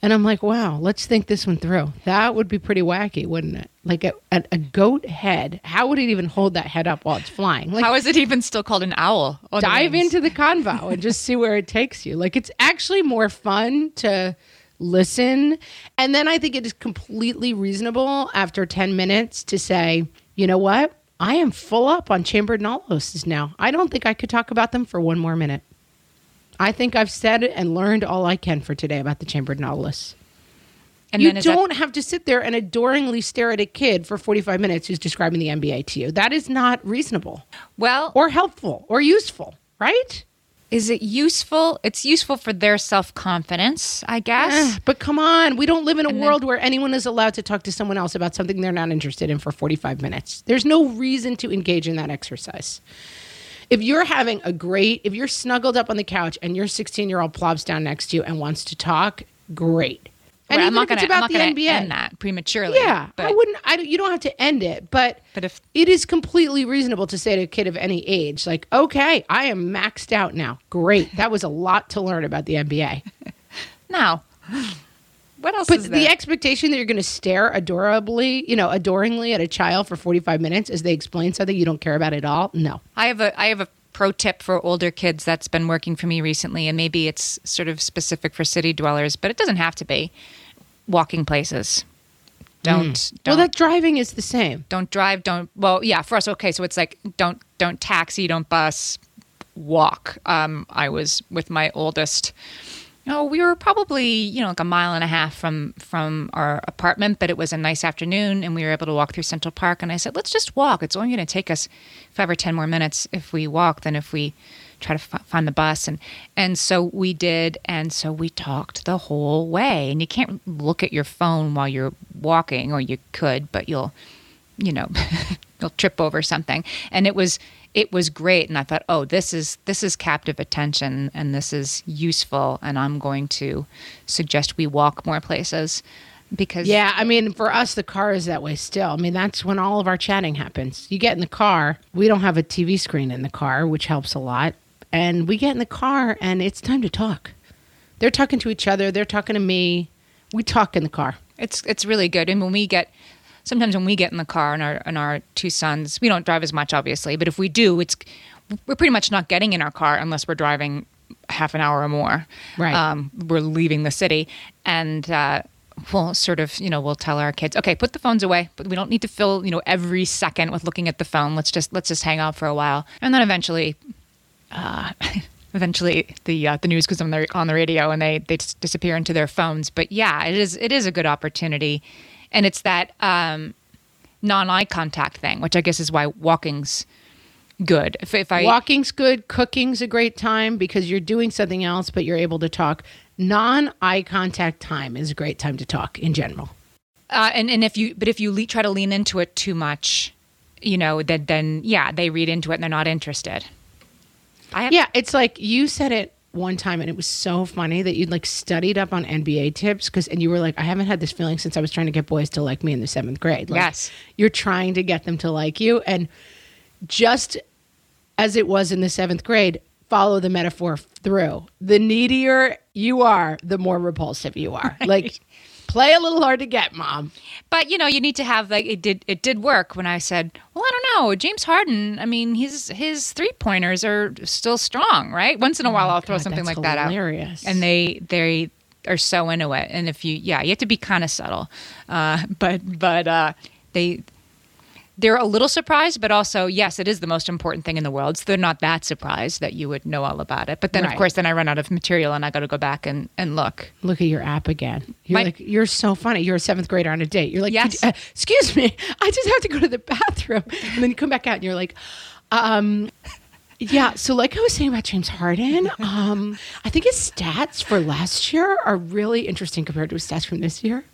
And I'm like, wow, let's think this one through. That would be pretty wacky, wouldn't it? Like a, a, a goat head. How would it even hold that head up while it's flying? Like, How is it even still called an owl? Oh, the dive into the convo and just see where it takes you. Like it's actually more fun to listen. And then I think it is completely reasonable after 10 minutes to say, you know what? I am full up on chambered nautilus now. I don't think I could talk about them for one more minute. I think I've said and learned all I can for today about the chambered nautilus. And you is that- don't have to sit there and adoringly stare at a kid for 45 minutes who's describing the NBA to you. That is not reasonable well, or helpful or useful, right? Is it useful? It's useful for their self confidence, I guess. Eh, but come on, we don't live in a And then- world where anyone is allowed to talk to someone else about something they're not interested in for 45 minutes. There's no reason to engage in that exercise. If you're having a great, if you're snuggled up on the couch and your 16 year old plops down next to you and wants to talk, great. And Right, I'm not gonna, I'm about the NBA, end that prematurely. yeah, but I wouldn't. I don't- you don't have to end it, but But if- it is completely reasonable to say to a kid of any age, like, okay, I am maxed out now. Great, that was a lot to learn about the NBA. now, what else But is the expectation that you're going to stare adorably, you know, adoringly at a child for 45 minutes as they explain something you don't care about at all, no. I have a I have a pro tip for older kids that's been working for me recently, and maybe it's sort of specific for city dwellers, but it doesn't have to be. Walking places. Don't don't Mm. Well, that driving is the same. don't drive. Don't well, yeah. For us, okay. So it's like don't don't taxi, don't bus, walk. Um, I was with my oldest. Oh, we were probably you know like a mile and a half from from our apartment, but it was a nice afternoon, and we were able to walk through Central Park. And I said, let's just walk. It's only going to take us five or ten more minutes if we walk than if we try to f- find the bus. And and so we did, and so we talked the whole way. And you can't look at your phone while you're walking, or you could, but you'll you know you'll trip over something and it was it was great and i thought oh this is this is captive attention and this is useful and i'm going to suggest we walk more places because Yeah, I mean, for us, the car is that way still. I mean, that's when all of our chatting happens. You get in the car, we don't have a TV screen in the car, which helps a lot. And we get in the car and it's time to talk. They're talking to each other, they're talking to me. We talk in the car. it's it's really good and when we get sometimes when we get in the car and our and our two sons we don't drive as much obviously but if we do it's we're pretty much not getting in our car unless we're driving half an hour or more Right. um, we're leaving the city and uh, we'll sort of you know we'll tell our kids okay put the phones away but we don't need to fill you know every second with looking at the phone let's just let's just hang out for a while and then eventually uh, eventually the uh, the news goes on the on the radio and they they just disappear into their phones. But yeah, it is it is a good opportunity, and it's that um, non eye contact thing, which I guess is why walking's good. If, if I Walking's good, cooking's a great time because you're doing something else, but you're able to talk. Non eye contact time is a great time to talk in general. uh, and and if you but if you le- try to lean into it too much, you know, then then yeah, they read into it and they're not interested. I have, Yeah, it's like you said it one time and it was so funny that you'd like studied up on NBA tips because and you were like, I haven't had this feeling since I was trying to get boys to like me in the seventh grade. Like, Yes. You're trying to get them to like you. And just as it was in the seventh grade, follow the metaphor through. The needier you are, the more repulsive you are. Like play a little hard to get, mom. But you know, you need to have like it did. It did work when I said, "Well, I don't know, James Harden. I mean, his his three pointers are still strong, right? Once in a while, I'll throw Oh God, something that's like that out, and they they are so into it. And if you, yeah, you have to be kind of subtle, uh, but but uh, they they're a little surprised, but also yes, it is the most important thing in the world. So they're not that surprised that you would know all about it. But then, Right. of course, then I run out of material and I got to go back and and look. Look at your app again. You're My- like, you're so funny. You're a seventh grader on a date. You're like, Yes. "Could- uh, excuse me, I just have to go to the bathroom. And then you come back out and you're like, um, yeah. So like I was saying about James Harden, um, I think his stats for last year are really interesting compared to his stats from this year.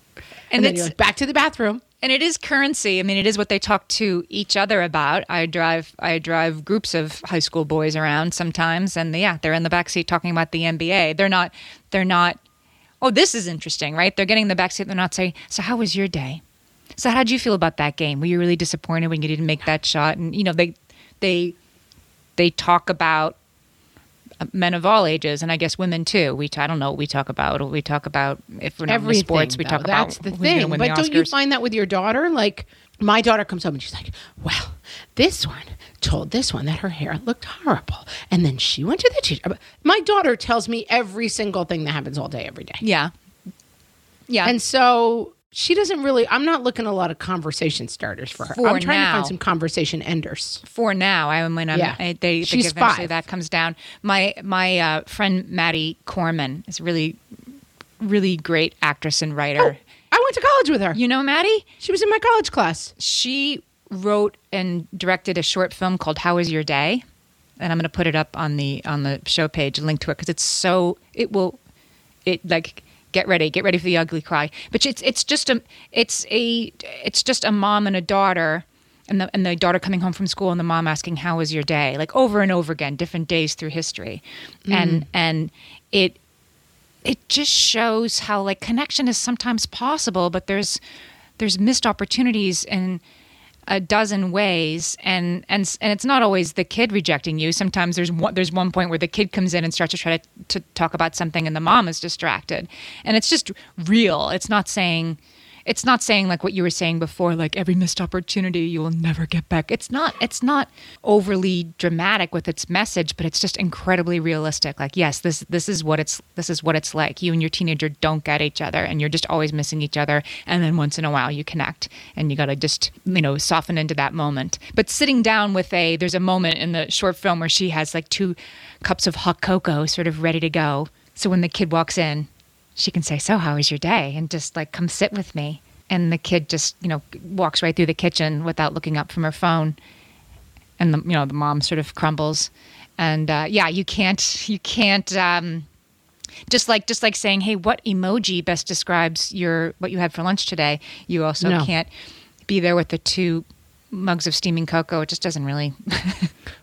And, then it's- you're like, back to the bathroom. And it is currency. I mean, it is what they talk to each other about. I drive I drive groups of high school boys around sometimes, and yeah, they're in the backseat talking about the NBA. They're not they're not. Oh, this is interesting, right? They're getting in the backseat. They're not saying, "So how was your day?" So how did you feel about that game? Were you really disappointed when you didn't make that shot? And you know they they they talk about men of all ages, and I guess women too. We I don't know what we talk about. We talk about if we're not in the sports, we though. talk That's about the thing. But don't you find that with your daughter? Like my daughter comes home and she's like, "Well, this one told this one that her hair looked horrible, and then she went to the teacher." My daughter tells me every single thing that happens all day, every day, yeah, yeah. and so she doesn't really. I'm not looking a lot of conversation starters for her. For I'm trying to find some conversation enders. for now. I when I'm Yeah. I, they She's think eventually five. that comes down. My my uh, friend Maddie Corman is really really great actress and writer. I went to college with her. You know Maddie? She was in my college class. She wrote and directed a short film called How Was Your Day? And I'm going to put it up on the on the show page, a link to it because it's so it will it like get ready, get ready for the ugly cry. But it's it's just a it's a it's just a mom and a daughter and the and the daughter coming home from school and the mom asking how was your day? Like over and over again, different days through history. Mm. And and it it just shows how like connection is sometimes possible, but there's there's missed opportunities in a dozen ways and and and it's not always the kid rejecting you. Sometimes there's one there's one point where the kid comes in and starts to try to, to talk about something and the mom is distracted. And it's just real. It's not saying it's not saying like what you were saying before like every missed opportunity you will never get back. It's not it's not overly dramatic with its message but it's just incredibly realistic. Like yes this this is what it's this is what it's like. You and your teenager don't get each other and you're just always missing each other. And then once in a while you connect and you got to just you know soften into that moment. But sitting down with a there's a moment in the short film where she has like two cups of hot cocoa sort of ready to go. So when the kid walks in she can say, "So, how was your day?" and just like come sit with me. And the kid just, you know, walks right through the kitchen without looking up from her phone. And the, you know, the mom sort of crumbles. And uh, yeah, you can't, you can't. Um, just like, just like saying, "Hey, what emoji best describes your what you had for lunch today?" You also No. can't be there with the two mugs of steaming cocoa. It just doesn't really.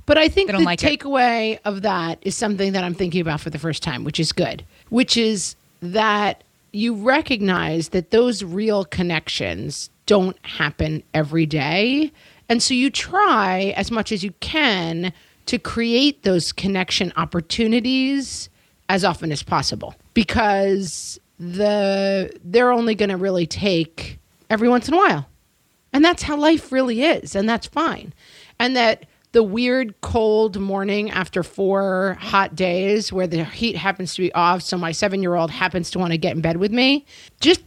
But I think the like it. takeaway of that is something that I'm thinking about for the first time, which is good, which is that you recognize that those real connections don't happen every day. And so you try as much as you can to create those connection opportunities as often as possible because the they're only going to really take every once in a while. And that's how life really is. And that's fine. And that the weird cold morning after four hot days where the heat happens to be off, so my seven year old happens to want to get in bed with me, just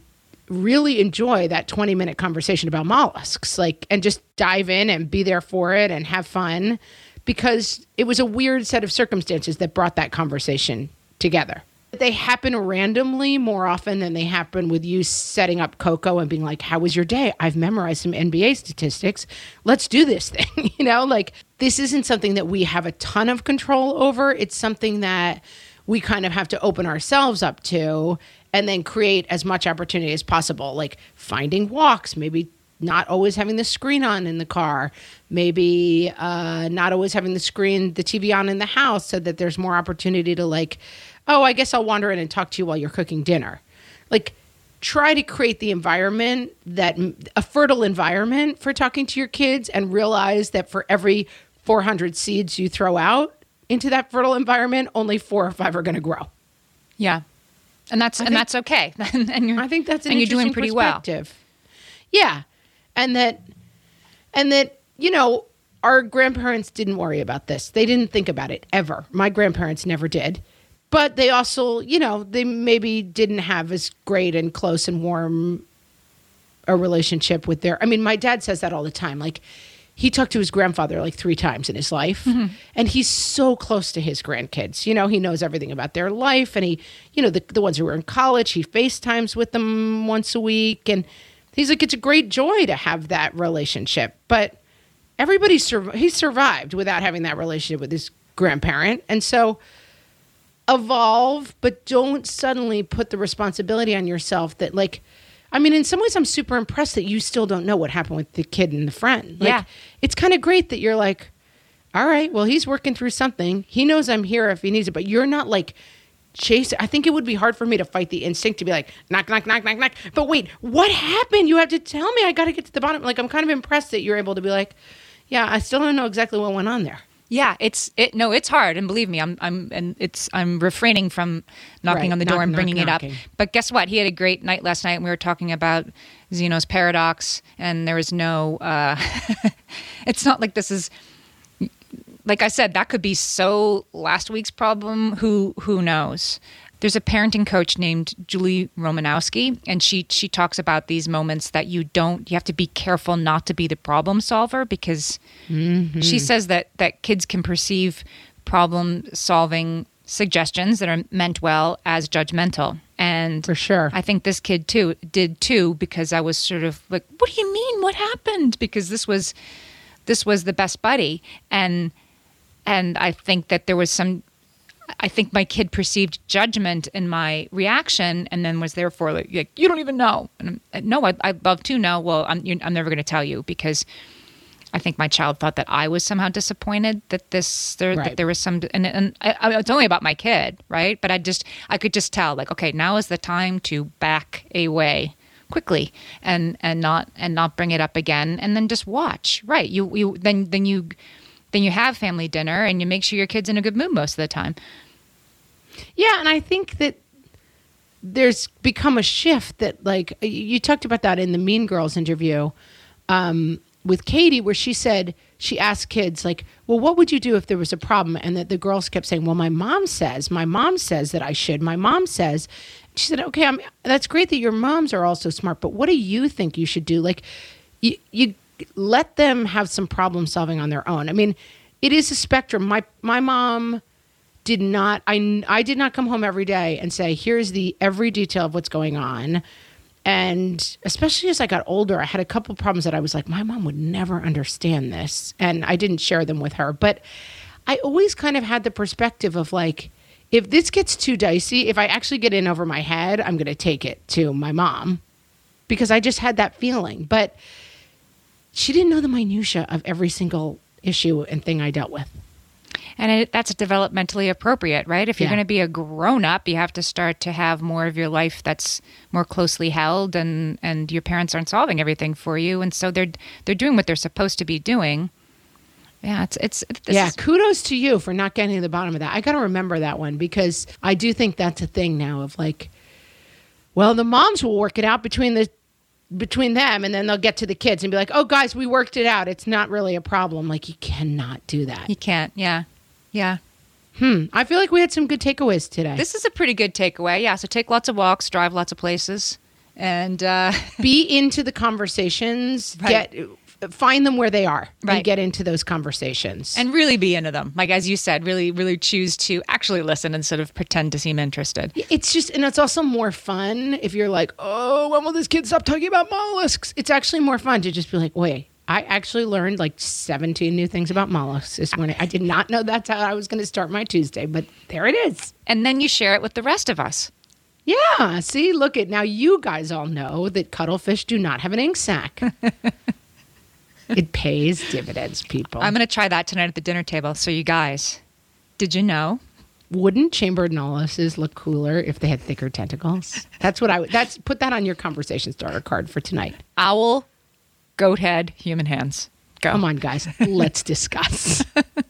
really enjoy that 20 minute conversation about mollusks. Like, and just dive in and be there for it and have fun because it was a weird set of circumstances that brought that conversation together. They happen randomly more often than they happen with you setting up cocoa and being like, How was your day? I've memorized some NBA statistics. Let's do this thing. you know, like this isn't something that we have a ton of control over. It's something that we kind of have to open ourselves up to and then create as much opportunity as possible, like finding walks, maybe not always having the screen on in the car, maybe uh, not always having the screen, the TV on in the house, so that there's more opportunity to like, oh, I guess I'll wander in and talk to you while you're cooking dinner. Like, try to create the environment that a fertile environment for talking to your kids, and realize that for every 400 seeds you throw out into that fertile environment, only four or five are going to grow. yeah, and that's and think- that's okay. and you're, I think that's an and you're doing pretty well. Yeah, and that, and that you know, our grandparents didn't worry about this. They didn't think about it ever. My grandparents never did, but they also, you know, they maybe didn't have as great and close and warm a relationship with their. I mean, my dad says that all the time. Like, he talked to his grandfather like three times in his life, mm-hmm. and he's so close to his grandkids. You know, he knows everything about their life, and he, you know, the the ones who were in college, he FaceTimes with them once a week, and he's like, it's a great joy to have that relationship, but everybody sur- he survived without having that relationship with his grandparent and so evolve but don't suddenly put the responsibility on yourself that like i mean in some ways i'm super impressed that you still don't know what happened with the kid and the friend like, Yeah. it's kind of great that you're like all right well he's working through something he knows i'm here if he needs it but you're not like chase. I think it would be hard for me to fight the instinct to be like knock, knock, knock, knock, knock. But wait, what happened? You have to tell me. I got to get to the bottom. Like I'm kind of impressed that you're able to be like, yeah, I still don't know exactly what went on there. Yeah, it's it. No, it's hard, and believe me, I'm I'm and it's I'm refraining from knocking Right, on the door knock, and knock, bringing it knocking. up. But guess what? He had a great night last night. and We were talking about Zeno's paradox, and there was no. Uh, it's not like this is. Like I said, that could be so last week's problem. Who who knows? There's a parenting coach named Julie Romanowski, and she she talks about these moments that you don't. You have to be careful not to be the problem solver because mm-hmm. she says that that kids can perceive problem solving suggestions that are meant well as judgmental and For sure. i think this kid too did too because i was sort of like what do you mean what happened because this was this was the best buddy and and i think that there was some i think my kid perceived judgment in my reaction and then was therefore like, like you don't even know and I'm, uh, no I, i'd love to know well i'm, you I'm never going to tell you because I think my child thought that I was somehow disappointed that this there Right. that there was some and and I, I, it's only about my kid, right? But I just I could just tell like okay, now is the time to back away quickly and and not and not bring it up again and then just watch. Right. You you then then you then you have family dinner and you make sure your kid's in a good mood most of the time. Yeah, and I think that there's become a shift that like you- talked about that in the Mean Girls interview um, with Katie, where she said she asked kids like, "Well, what would you do if there was a problem?" And that the girls kept saying, "Well, my mom says, my mom says that I should. My mom says." She said, "Okay, I'm, that's great that your moms are also smart, but what do you think you should do? Like, you you let them have some problem solving on their own. I mean, it is a spectrum. My my mom." did not I I did not come home every day and say here's the every detail of what's going on. And especially as I got older, I had a couple problems that I was like my mom would never understand this and I didn't share them with her. But I always kind of had the perspective of like if this gets too dicey, if I actually get in over my head, I'm going to take it to my mom because I just had that feeling. But she didn't know the minutia of every single issue and thing I dealt with. And it, that's developmentally appropriate, right? If you're Yeah. going to be a grown up, you have to start to have more of your life that's more closely held, and and your parents aren't solving everything for you, and so they're they're doing what they're supposed to be doing. Yeah, it's it's yeah, is- kudos to you for not getting to the bottom of that. I got to remember that one because I do think that's a thing now of like, well, the moms will work it out between the between them, and then they'll get to the kids and be like, "Oh, guys, we worked it out. It's not really a problem." Like you cannot do that. you can't. Yeah, yeah. Hmm. I feel like we had some good takeaways today. This is a pretty good takeaway. Yeah, so take lots of walks, drive lots of places, and uh, be into the conversations. Right. Get find them where they are Right. and get into those conversations. and really be into them. Like as you said, really really choose to actually listen instead of pretend to seem interested. It's just, and it's also more fun if you're like, oh, when will this kid stop talking about mollusks? It's actually more fun to just be like, wait, I actually learned like 17 new things about mollusks this morning. I did not know that's how I was going to start my Tuesday, but there it is. And then you share it with the rest of us. Yeah. See, look at now. You guys all know that cuttlefish do not have an ink sac. it pays dividends, people. I'm going to try that tonight at the dinner table. So you guys, did you know? Wouldn't chambered mollusks look cooler if they had thicker tentacles? That's what I would. That's put that on your conversation starter card for tonight. Owl, goat head, human hands. Go. Come on, guys. Let's discuss.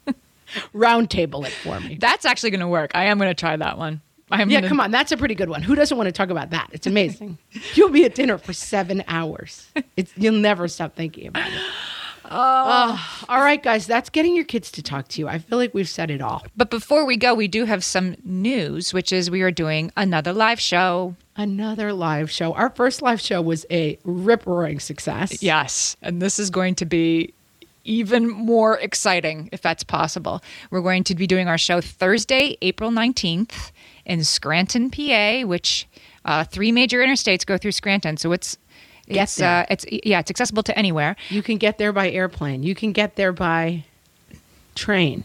Round table it for me. That's actually going to work. I am going to try that one. I'm Yeah, gonna, come on. That's a pretty good one. Who doesn't want to talk about that? It's amazing. You'll be at dinner for seven hours. It's you'll never stop thinking about it. Oh, all right, guys. That's getting your kids to talk to you. I feel like we've said it all. But before we go, we do have some news, which is we are doing another live show. Another live show. Our first live show was a rip roaring success. Yes. And this is going to be even more exciting if that's possible. We're going to be doing our show Thursday, April 19th in Scranton, PA, which uh, three major interstates go through Scranton. So it's. Get It's there. uh, it's yeah, it's accessible to anywhere. You can get there by airplane. You can get there by train.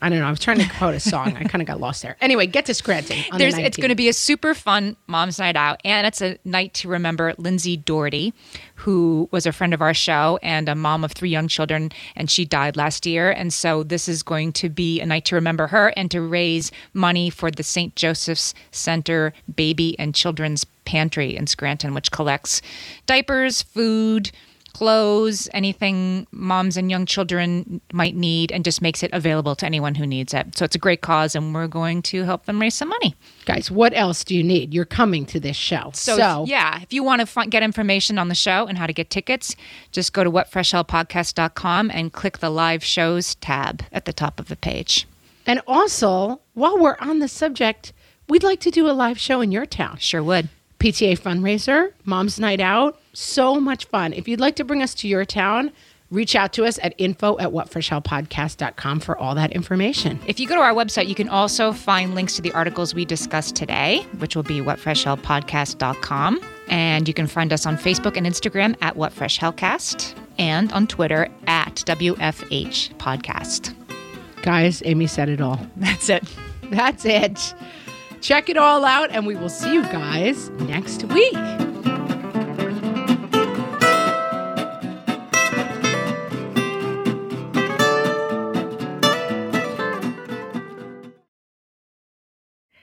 I don't know. I was trying to quote a song. I kind of got lost there. Anyway, get to Scranton. On There's, the it's going to be a super fun mom's night out, and it's a night to remember Lindsay Doherty, who was a friend of our show and a mom of three young children, and she died last year. And so this is going to be a night to remember her and to raise money for the St. Joseph's Center Baby and Children's Pantry in Scranton, which collects diapers, food, clothes, anything moms and young children might need, and just makes it available to anyone who needs it. So it's a great cause, and we're going to help them raise some money. Guys, what else do you need? You're coming to this show. So, So, yeah, if you want to get information on the show and how to get tickets, just go to whatfreshhellpodcast.com and click the live shows tab at the top of the page. and also, while we're on the subject, we'd like to do a live show in your town. Sure would. PTA fundraiser, Mom's Night Out. So much fun. If you'd like to bring us to your town, reach out to us at info at whatfreshhellpodcast.com for all that information. If you go to our website, you can also find links to the articles we discussed today, which will be whatfreshhellpodcast.com. And you can find us on Facebook and Instagram at whatfreshhellcast and on Twitter at WFH Podcast. Guys, Amy said it all. That's it. That's it. Check it all out, and we will see you guys next week.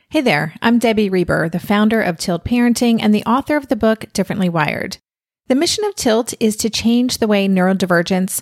Hey there, I'm Debbie Reber, the founder of Tilt Parenting and the author of the book Differently Wired. The mission of Tilt is to change the way neurodivergence,